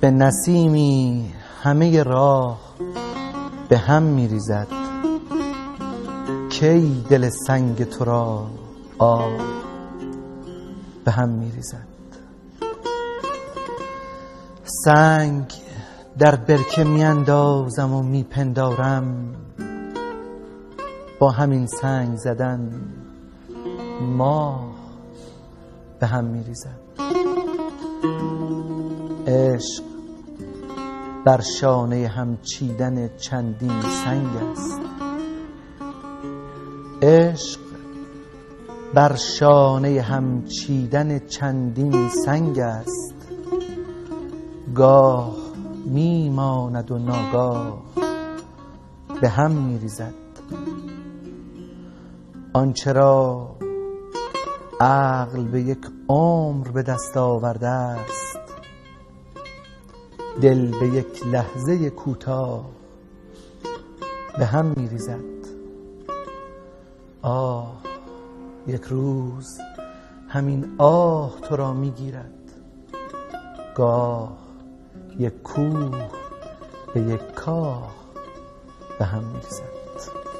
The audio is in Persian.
به نسیمی همه راه به هم می ریزد کی دل سنگ تو را آه به هم می ریزد سنگ در برکه می اندازم و می پندارم با همین سنگ زدن ماه به هم می ریزد عشق بر شانه هم چیدن چندین سنگ است. عشق بر شانه هم چیدن چندین سنگ است. گاه می ماند و ناگاه به هم می ریزد. آنچه را عقل به یک عمر به دست آورده است دل به یک لحظه کوتاه به هم می ریزد آه یک روز همین آه تو را می گیرد گاه یک کوه به یک کاه به هم می ریزد